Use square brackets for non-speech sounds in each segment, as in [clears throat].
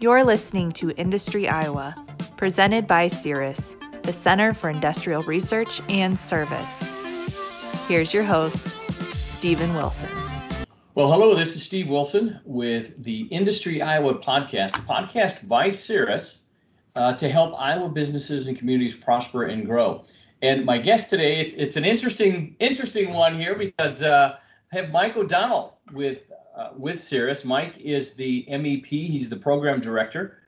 You're listening to Industry Iowa, presented by CIRAS, the Center for Industrial Research and Service. Here's your host, Stephen Wilson. Well, hello, this is Steve Wilson with the Industry Iowa podcast, a podcast by CIRAS uh, to help Iowa businesses and communities prosper and grow. And my guest today, it's it's an interesting interesting one here because uh, I have Mike O'Donnell with uh, with CIRAS. Mike is the MEP. He's the program director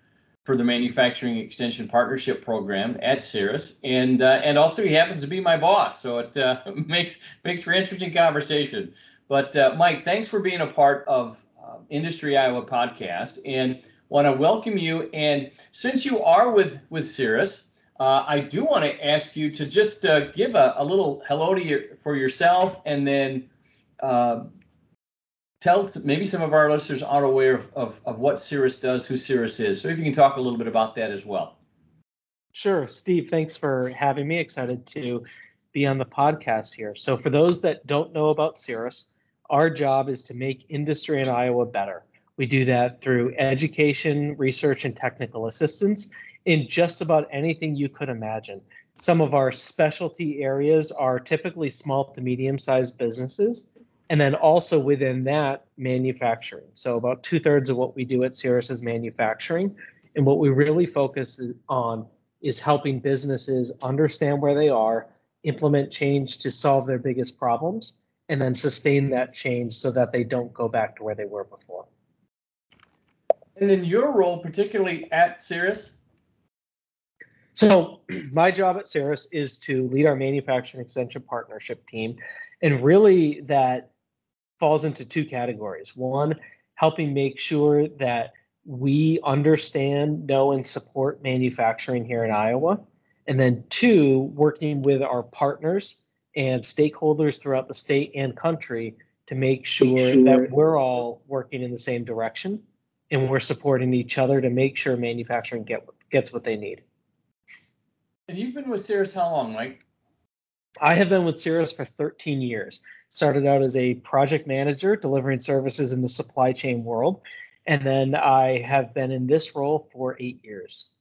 for the Manufacturing Extension Partnership Program at CIRAS, and uh, and also he happens to be my boss, so it uh, [laughs] makes makes for interesting conversation. But uh, Mike, thanks for being a part of uh, Industry Iowa podcast, and want to welcome you. And since you are with with CIRAS, uh, I do want to ask you to just uh, give a, a, little hello to your for yourself, and then uh, tell maybe some of our listeners aren't aware of, of, of what CIRAS does, who CIRAS is. So if you can talk a little bit about that as well. Sure, Steve. Thanks for having me. Excited to be on the podcast here. So for those that don't know about CIRAS, our job is to make industry in Iowa better. We do that through education, research, and technical assistance in just about anything you could imagine. Some of our specialty areas are typically small to medium sized businesses. And then also within that, manufacturing. So about two thirds of what we do at CIRAS is manufacturing. And what we really focus on is helping businesses understand where they are, implement change to solve their biggest problems, and then sustain that change so that they don't go back to where they were before. And in your role, particularly at CIRAS, so [clears throat] my job at CIRAS is to lead our manufacturing extension partnership team. And really that falls into two categories. One, helping make sure that we understand, know, and support manufacturing here in Iowa. And then two, working with our partners and stakeholders throughout the state and country to make sure, sure, that we're all working in the same direction and we're supporting each other to make sure manufacturing get, gets what they need. And you've been with CIRAS how long, Mike? I have been with CIRAS for 13 years. Started out as a project manager delivering services in the supply chain world. And then I have been in this role for eight years.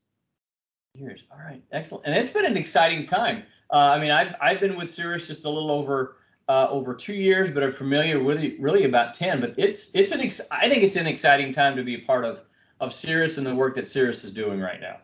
Years. All right. Excellent. And it's been an exciting time. Uh, I mean, I've, I've been with CIRAS just a little over uh, over two years, but I'm familiar with it really about 10. But it's it's an ex- I think it's an exciting time to be a part of of CIRAS and the work that CIRAS is doing right now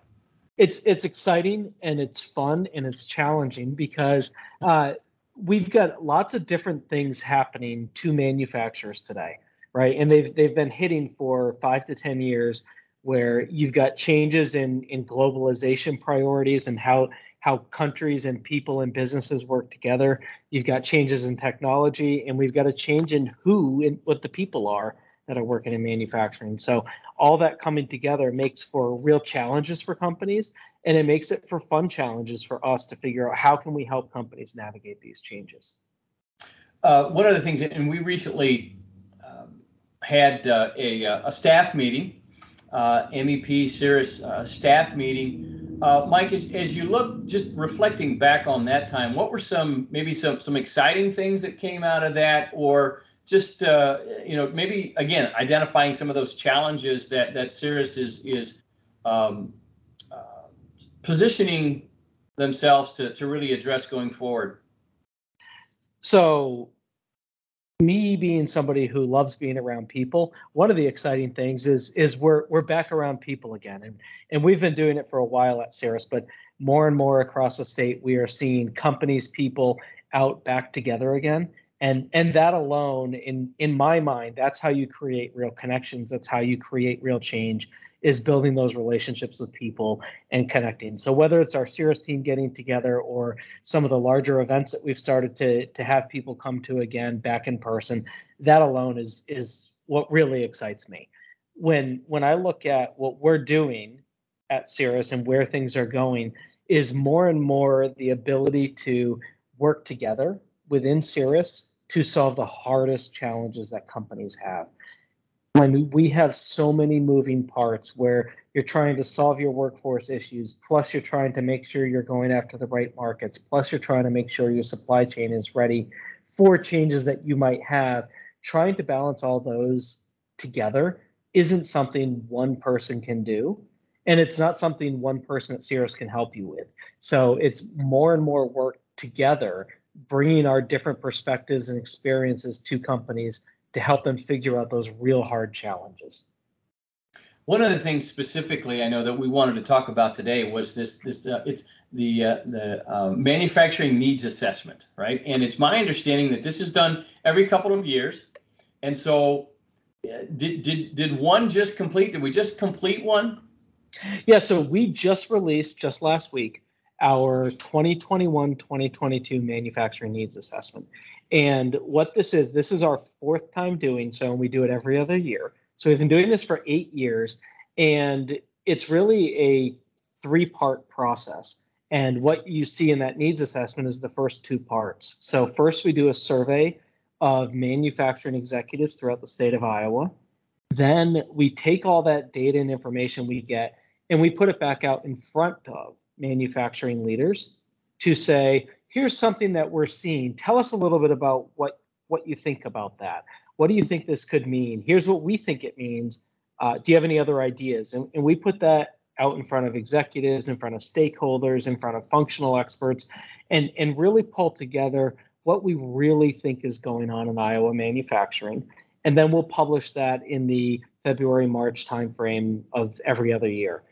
it's it's exciting and it's fun and it's challenging because uh, we've got lots of different things happening to manufacturers today, right? And they've they've been hitting for five to ten years, where you've got changes in in globalization priorities and how how countries and people and businesses work together. You've got changes in technology, and we've got a change in who and what the people are that are working in manufacturing. So all that coming together makes for real challenges for companies and it makes it for fun challenges for us to figure out how can we help companies navigate these changes. Uh, one of the things, and we recently um, had uh, a, a staff meeting, uh, MEP CIRAS uh, staff meeting. Uh, Mike, as, as you look, just reflecting back on that time, what were some maybe some some exciting things that came out of that, or just uh, you know maybe again identifying some of those challenges that that CIRAS is is um, uh, positioning themselves to to really address going forward. So me being somebody who loves being around people one of the exciting things is is we're we're back around people again and and we've been doing it for a while at CIRAS but more and more across the state we are seeing companies people out back together again and and that alone in in my mind that's how you create real connections. That's how you create real change is building those relationships with people and connecting. So whether it's our CIRAS team getting together or some of the larger events that we've started to to have people come to again back in person that alone is is what really excites me. When when i look at what we're doing at CIRAS and where things are going is more and more the ability to work together within CIRAS to solve the hardest challenges that companies have. Mean, we have so many moving parts where you're trying to solve your workforce issues, plus you're trying to make sure you're going after the right markets, plus you're trying to make sure your supply chain is ready for changes that you might have. Trying to balance all those together isn't something one person can do. And it's not something one person at CIRAS can help you with. So it's more and more work together, bringing our different perspectives and experiences to companies to help them figure out those real hard challenges. One of the things specifically I know that we wanted to talk about today was this this uh, it's the uh, the uh, manufacturing needs assessment, right? And it's my understanding that this is done every couple of years. And so, uh, did did did one just complete? Did we just complete one? Yeah. So we just released just last week our 2021-2022 manufacturing needs assessment. And what this is, this is our fourth time doing so, and we do it every other year. So we've been doing this for eight years, and it's really a three-part process. And what you see in that needs assessment is the first two parts. So first we do a survey of manufacturing executives throughout the state of Iowa. Then we take all that data and information we get and we put it back out in front of manufacturing leaders to say, here's something that we're seeing. Tell us a little bit about what, what you think about that. What do you think this could mean? Here's what we think it means. Uh, do you have any other ideas? And, and we put that out in front of executives, in front of stakeholders, in front of functional experts, and, and really pull together what we really think is going on in Iowa manufacturing. And then we'll publish that in the February, March timeframe of every other year.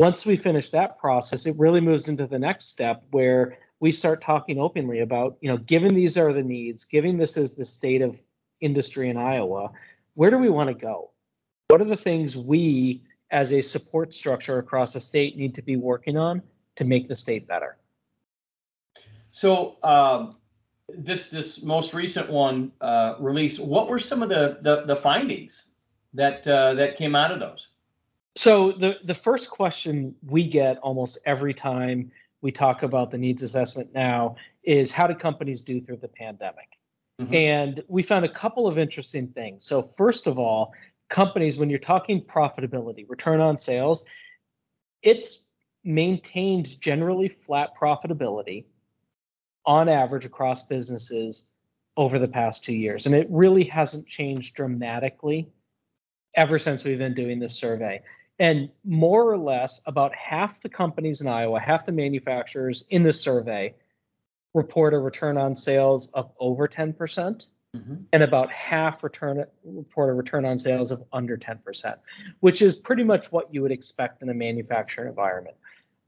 Once we finish that process, it really moves into the next step where we start talking openly about, you know, given these are the needs, given this is the state of industry in Iowa, where do we want to go? What are the things we as a support structure across the state need to be working on to make the state better? So um, this this most recent one uh, released. What were some of the the, the findings that uh, that came out of those? So the the first question we get almost every time we talk about the needs assessment now is how do companies do through the pandemic? Mm-hmm. And we found a couple of interesting things. So first of all, companies, when you're talking profitability, return on sales, it's maintained generally flat profitability on average across businesses over the past two years. And it really hasn't changed dramatically ever since we've been doing this survey. And more or less, about half the companies in Iowa, half the manufacturers in the survey report a return on sales of over 10%. Mm-hmm. And about half return report a return on sales of under 10%, which is pretty much what you would expect in a manufacturing environment.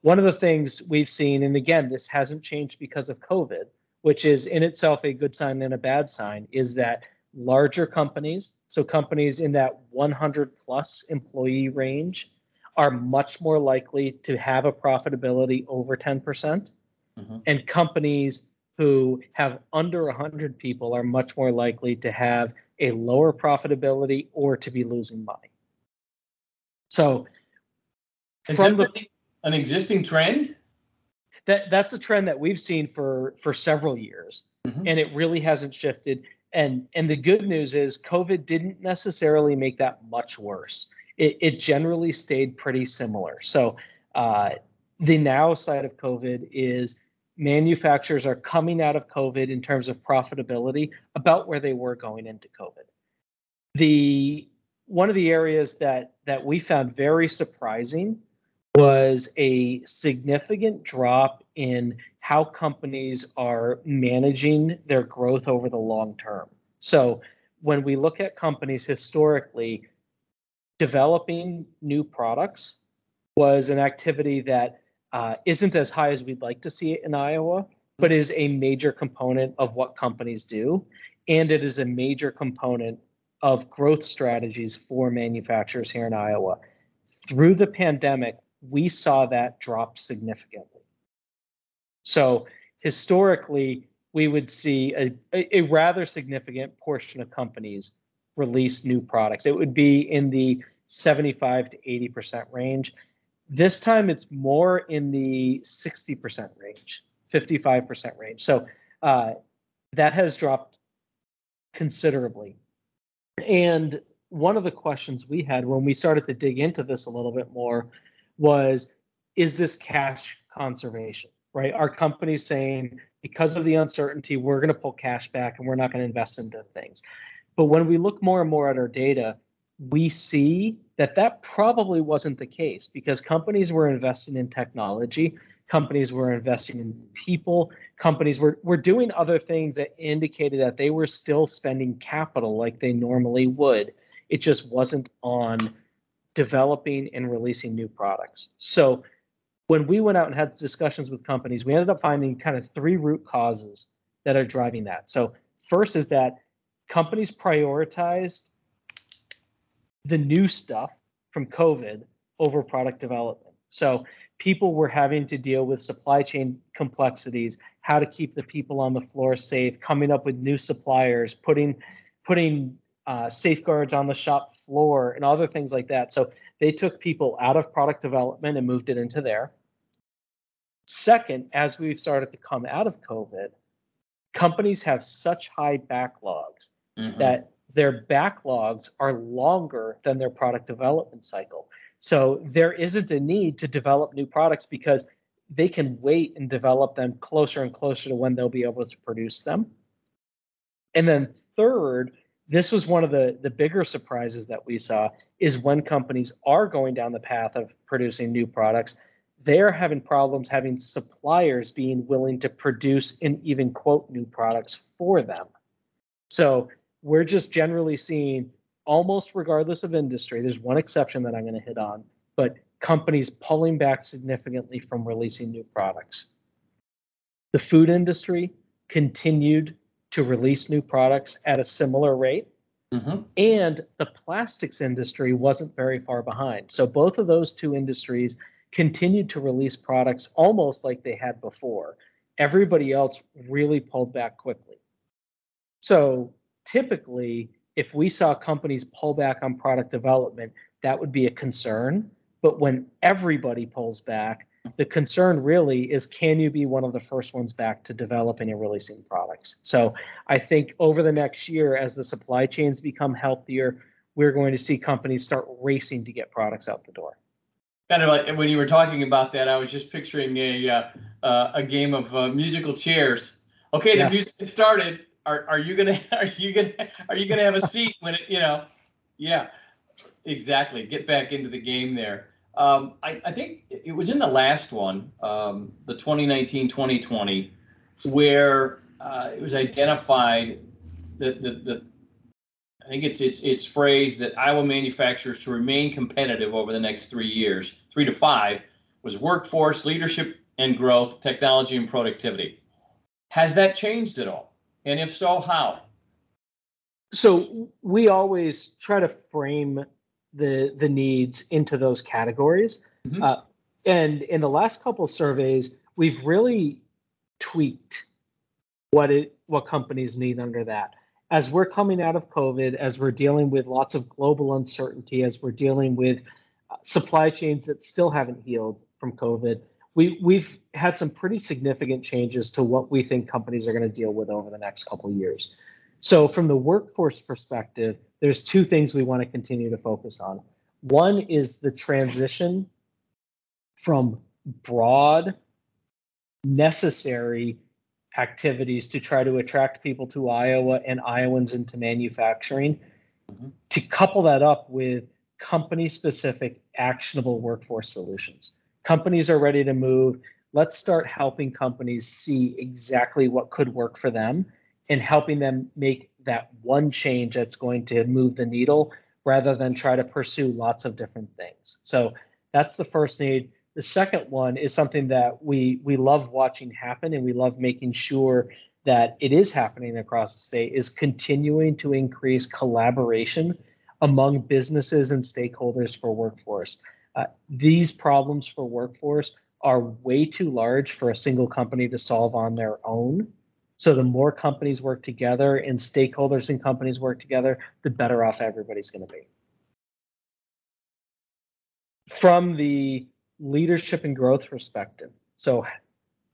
One of the things we've seen, and again, this hasn't changed because of COVID, which is in itself a good sign and a bad sign, is that larger companies, so companies in that 100 plus employee range, are much more likely to have a profitability over 10%. Mm-hmm. And companies who have under 100 people are much more likely to have a lower profitability or to be losing money. So, Is from the, an existing trend? That that's a trend that we've seen for for several years, mm-hmm. and it really hasn't shifted. And and the good news is, COVID didn't necessarily make that much worse. It, it generally stayed pretty similar. So, uh, the now side of COVID is manufacturers are coming out of COVID in terms of profitability about where they were going into COVID. The one of the areas that that we found very surprising was a significant drop in how companies are managing their growth over the long term. So when we look at companies historically, developing new products was an activity that uh, isn't as high as we'd like to see it in Iowa, but is a major component of what companies do. And it is a major component of growth strategies for manufacturers here in Iowa. Through the pandemic, we saw that drop significantly. So historically, we would see a, a, rather significant portion of companies release new products. It would be in the 75 to 80% range. This time it's more in the 60% range, 55% range. So uh, that has dropped considerably. And one of the questions we had when we started to dig into this a little bit more was is this cash conservation, right? Our companies saying, because of the uncertainty, we're going to pull cash back and we're not going to invest into things. But when we look more and more at our data, we see that that probably wasn't the case because companies were investing in technology, companies were investing in people, companies were, were doing other things that indicated that they were still spending capital like they normally would. It just wasn't on developing and releasing new products. So when we went out and had discussions with companies, we ended up finding kind of three root causes that are driving that. So first is that companies prioritized the new stuff from COVID over product development. So people were having to deal with supply chain complexities, how to keep the people on the floor safe, coming up with new suppliers, putting putting uh, safeguards on the shop floor, and other things like that. So they took people out of product development and moved it into there. Second, as we've started to come out of COVID, companies have such high backlogs mm-hmm. that their backlogs are longer than their product development cycle. So there isn't a need to develop new products because they can wait and develop them closer and closer to when they'll be able to produce them. And then third, this was one of the the bigger surprises that we saw is when companies are going down the path of producing new products, they're having problems having suppliers being willing to produce and even quote new products for them. So we're just generally seeing almost regardless of industry, there's one exception that I'm going to hit on, but companies pulling back significantly from releasing new products. The food industry continued to release new products at a similar rate. Mm-hmm. And the plastics industry wasn't very far behind. So both of those two industries continued to release products almost like they had before. Everybody else really pulled back quickly. So typically, if we saw companies pull back on product development, that would be a concern. But when everybody pulls back, the concern really is can you be one of the first ones back to developing and releasing products? So I think over the next year, as the supply chains become healthier, we're going to see companies start racing to get products out the door. Kind of like when you were talking about that, I was just picturing a uh, uh, a game of uh, musical chairs. Okay, the yes. music started. Are, are you gonna [laughs] are you gonna are you gonna have a seat when it you know? Yeah exactly. Get back into the game there. Um, I, I think it was in the last one um, the 2019-2020 where uh, it was identified that the, the I think it's it's it's phrased that Iowa manufacturers to remain competitive over the next three years, three to five, was workforce, leadership and growth, technology and productivity. Has that changed at all? And if so, how? So we always try to frame the the needs into those categories. Mm-hmm. Uh, and in the last couple surveys, we've really tweaked what it what companies need under that. As we're coming out of COVID, as we're dealing with lots of global uncertainty, as we're dealing with supply chains that still haven't healed from COVID, we we've had some pretty significant changes to what we think companies are going to deal with over the next couple of years. So from the workforce perspective, there's two things we want to continue to focus on. One is the transition from broad necessary activities to try to attract people to Iowa and Iowans into manufacturing mm-hmm. to couple that up with company specific actionable workforce solutions companies are ready to move. Let's start helping companies see exactly what could work for them and helping them make that one change that's going to move the needle rather than try to pursue lots of different things. So that's the first need. The second one is something that we we love watching happen and we love making sure that it is happening across the state is continuing to increase collaboration among businesses and stakeholders for workforce. Uh, these problems for workforce are way too large for a single company to solve on their own. So the more companies work together and stakeholders and companies work together, the better off everybody's going to be. From the leadership and growth perspective, so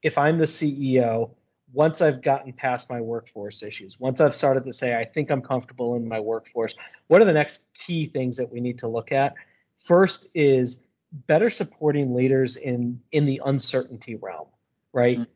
if I'm the CEO, once I've gotten past my workforce issues, once I've started to say, I think I'm comfortable in my workforce, what are the next key things that we need to look at? First is better supporting leaders in in the uncertainty realm, right? Mm-hmm.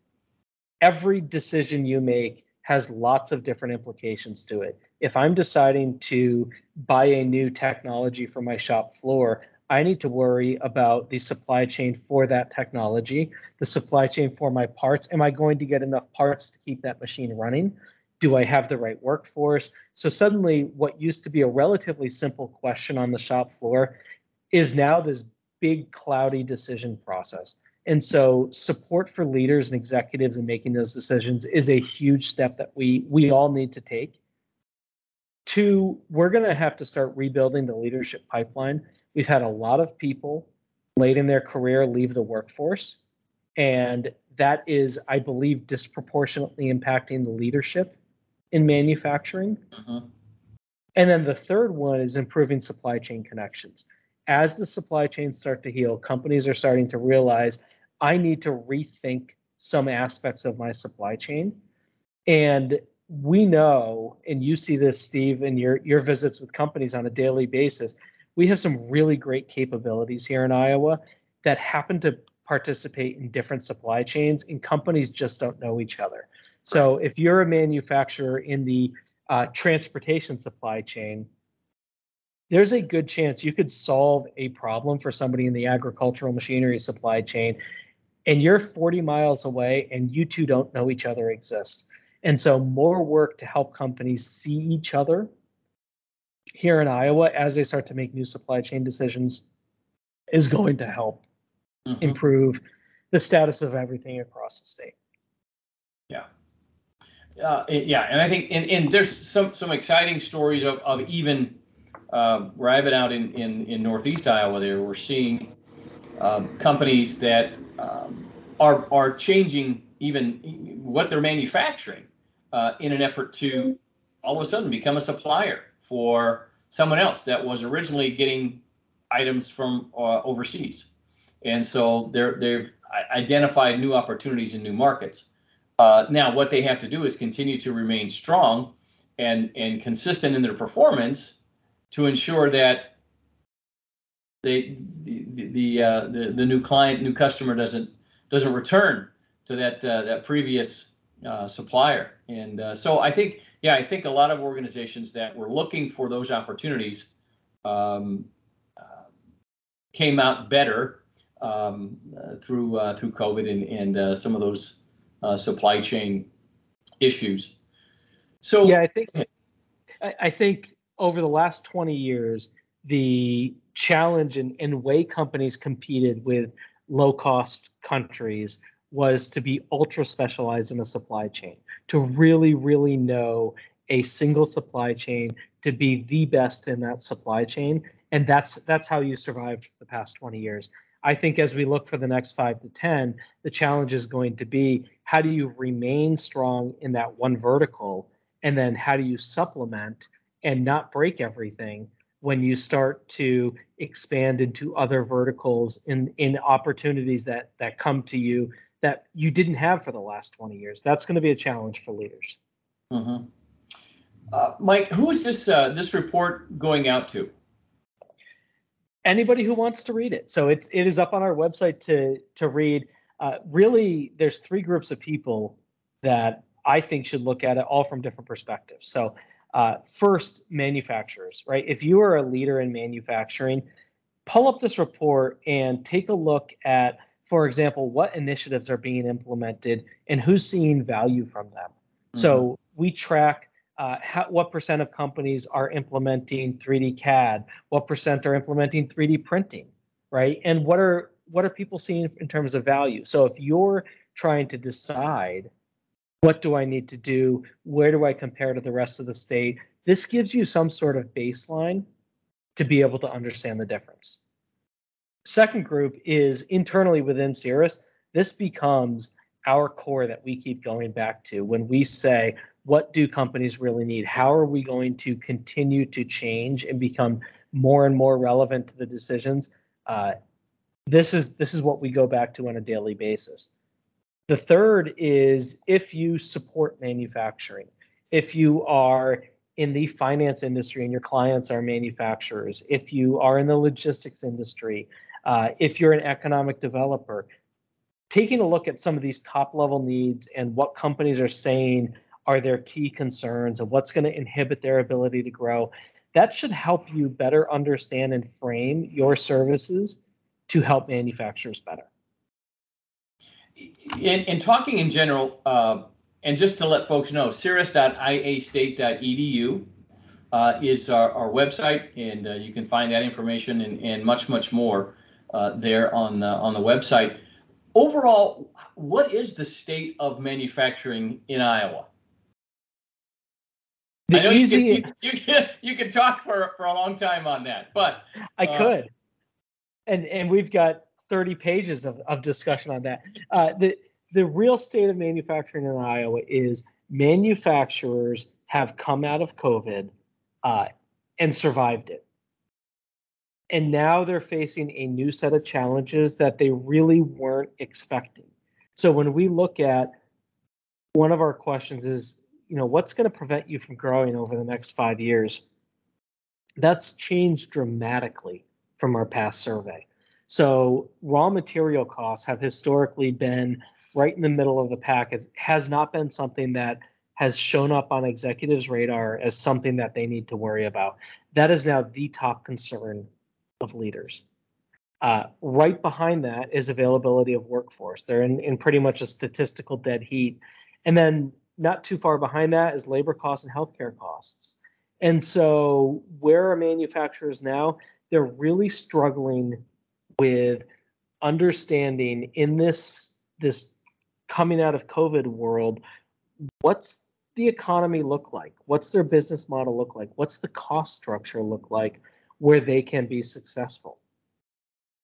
Every decision you make has lots of different implications to it. If I'm deciding to buy a new technology for my shop floor, I need to worry about the supply chain for that technology, the supply chain for my parts. Am I going to get enough parts to keep that machine running? Do I have the right workforce? So suddenly, what used to be a relatively simple question on the shop floor is now this big, cloudy decision process. And so, support for leaders and executives in making those decisions is a huge step that we we all need to take. Two, we're going to have to start rebuilding the leadership pipeline. We've had a lot of people late in their career leave the workforce, and that is, I believe, disproportionately impacting the leadership in manufacturing. Uh-huh. And then the third one is improving supply chain connections. As the supply chains start to heal, companies are starting to realize I need to rethink some aspects of my supply chain. And we know, and you see this, Steve, in your, your visits with companies on a daily basis, we have some really great capabilities here in Iowa that happen to participate in different supply chains, and companies just don't know each other. So if you're a manufacturer in the uh, transportation supply chain, there's a good chance you could solve a problem for somebody in the agricultural machinery supply chain, and you're 40 miles away and you two don't know each other exist. And so, more work to help companies see each other here in Iowa as they start to make new supply chain decisions is going to help mm-hmm. improve the status of everything across the state. Yeah. Uh, yeah, and I think and, and there's some some exciting stories of, of even uh, where I've been out in, in, in northeast Iowa. There we're seeing um, companies that um, are are changing even what they're manufacturing uh, in an effort to all of a sudden become a supplier for someone else that was originally getting items from uh, overseas, and so they're they've identified new opportunities in new markets. Uh, now, what they have to do is continue to remain strong and and consistent in their performance to ensure that they the the uh, the, the new client, new customer doesn't doesn't return to that uh, that previous uh, supplier. And uh, so I think, yeah, I think a lot of organizations that were looking for those opportunities um, uh, came out better um, uh, through through COVID and and some of those uh, supply chain issues. So yeah, I think I think over the last 20 years, the challenge and, and way companies competed with low cost countries was to be ultra specialized in a supply chain, to really, really know a single supply chain, to be the best in that supply chain. And that's that's how you survived the past 20 years. I think as we look for the next five to 10, the challenge is going to be how do you remain strong in that one vertical? And then how do you supplement and not break everything when you start to expand into other verticals in, in opportunities that, that come to you that you didn't have for the last 20 years? That's going to be a challenge for leaders. Mm-hmm. Uh, Mike, who is this uh, this report going out to? anybody who wants to read it. So it's it is up on our website to to read. Uh, really, there's three groups of people that I think should look at it all from different perspectives. So uh, first, manufacturers, right? If you are a leader in manufacturing, pull up this report and take a look at, for example, what initiatives are being implemented and who's seeing value from them. Mm-hmm. So we track uh, how, what percent of companies are implementing 3D CAD? What percent are implementing 3D printing, right? And what are what are people seeing in terms of value? So if you're trying to decide what do I need to do, where do I compare to the rest of the state, this gives you some sort of baseline to be able to understand the difference. Second group is internally within CIRAS. This becomes our core that we keep going back to when we say, what do companies really need? How are we going to continue to change and become more and more relevant to the decisions? Uh, this is this is what we go back to on a daily basis. The third is if you support manufacturing, if you are in the finance industry and your clients are manufacturers, if you are in the logistics industry, uh, if you're an economic developer, taking a look at some of these top level needs and what companies are saying are their key concerns and what's going to inhibit their ability to grow. That should help you better understand and frame your services to help manufacturers better. In, in talking in general, uh, and just to let folks know, ciras.iastate.edu uh, is our, our website, and uh, you can find that information and, and much, much more uh, there on the on the website. Overall, what is the state of manufacturing in Iowa? The I know easy, you can, you, can, you can talk for, for a long time on that, but I uh, could, and and we've got 30 pages of, of discussion on that. Uh, the the real state of manufacturing in Iowa is manufacturers have come out of COVID uh, and survived it. And now they're facing a new set of challenges that they really weren't expecting. So when we look at one of our questions is, you know, what's going to prevent you from growing over the next five years? That's changed dramatically from our past survey. So raw material costs have historically been right in the middle of the pack. It has not been something that has shown up on executives' radar as something that they need to worry about. That is now the top concern of leaders. Uh, right behind that is availability of workforce. They're in, in pretty much a statistical dead heat. And then not too far behind that is labor costs and healthcare costs. And so where are manufacturers now? They're really struggling with understanding in this this coming out of COVID world, what's the economy look like? What's their business model look like? What's the cost structure look like where they can be successful?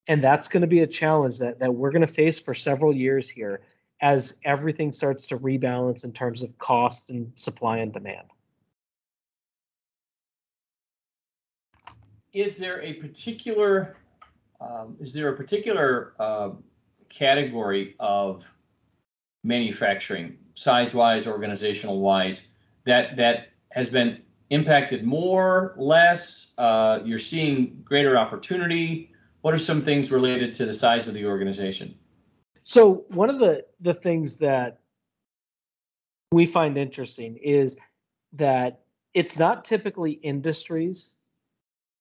And that's going to be a challenge that, that we're going to face for several years here as everything starts to rebalance in terms of cost and supply and demand. Is there a particular um, is there a particular uh, category of manufacturing, size-wise, organizational-wise, that that has been impacted more, less? Uh, you're seeing greater opportunity. What are some things related to the size of the organization? So one of the the things that we find interesting is that it's not typically industries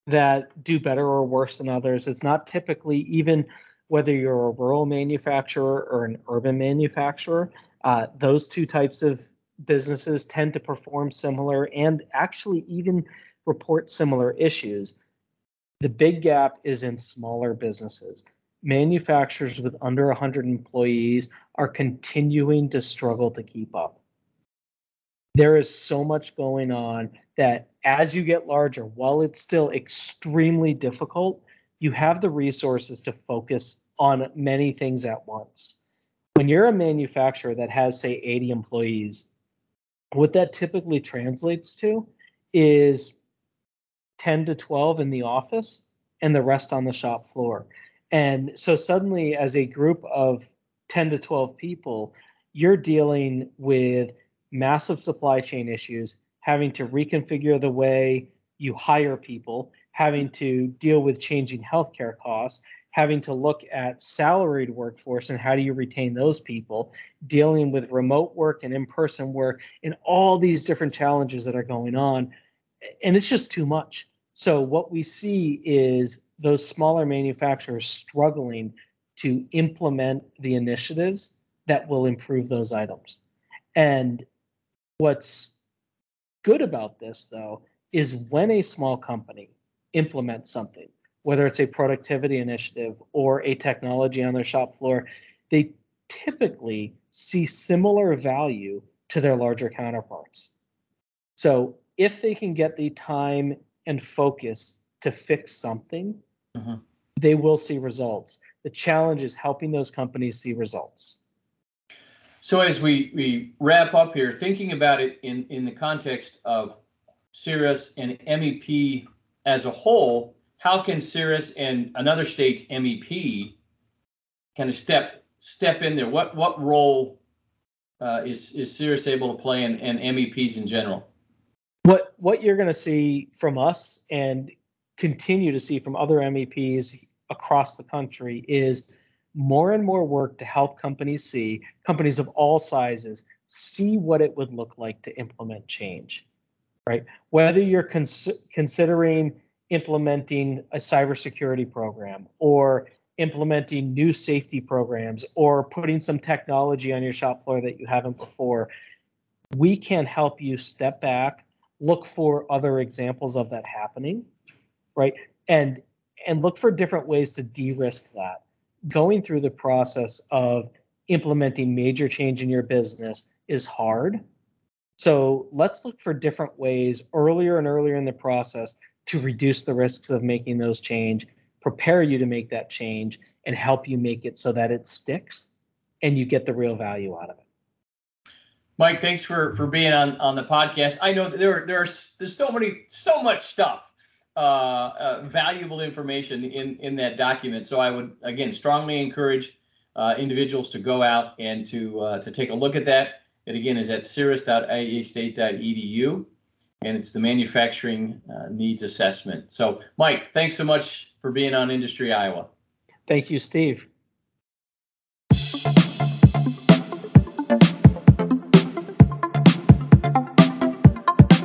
that do better or worse than others. It's not typically even whether you're a rural manufacturer or an urban manufacturer. Uh, those two types of businesses tend to perform similar and actually even report similar issues. The big gap is in smaller businesses. Manufacturers with under 100 employees are continuing to struggle to keep up. There is so much going on that as you get larger, while it's still extremely difficult, you have the resources to focus on many things at once. When you're a manufacturer that has, say, 80 employees, what that typically translates to is 10 to 12 in the office and the rest on the shop floor. And so suddenly, as a group of 10 to 12 people, you're dealing with massive supply chain issues, having to reconfigure the way you hire people, having to deal with changing healthcare costs, having to look at salaried workforce and how do you retain those people, dealing with remote work and in-person work and all these different challenges that are going on. And it's just too much. So what we see is those smaller manufacturers struggling to implement the initiatives that will improve those items. And what's good about this though is when a small company implements something, whether it's a productivity initiative or a technology on their shop floor, they typically see similar value to their larger counterparts. So if they can get the time and focus to fix something, mm-hmm. they will see results. The challenge is helping those companies see results. So as we, we wrap up here, thinking about it in, in the context of CIRAS and MEP as a whole, how can CIRAS and another state's MEP kind of step step in there? What what role uh, is is CIRAS able to play and, and MEPs in general? What what you're going to see from us and continue to see from other MEPs across the country is more and more work to help companies see companies of all sizes see what it would look like to implement change, right? Whether you're cons- considering implementing a cybersecurity program or implementing new safety programs or putting some technology on your shop floor that you haven't before, we can help you step back, look for other examples of that happening, right? And and look for different ways to de-risk that. Going through the process of implementing major change in your business is hard. So let's look for different ways earlier and earlier in the process to reduce the risks of making those change, prepare you to make that change, and help you make it so that it sticks and you get the real value out of it. Mike, thanks for for being on on the podcast. I know there there are there's so many so much stuff, uh, uh, valuable information in in that document. So I would again strongly encourage uh, individuals to go out and to uh, to take a look at that. It again is at ciras.iastate.edu, and it's the manufacturing uh, needs assessment. So, Mike, thanks so much for being on Industry Iowa. Thank you, Steve.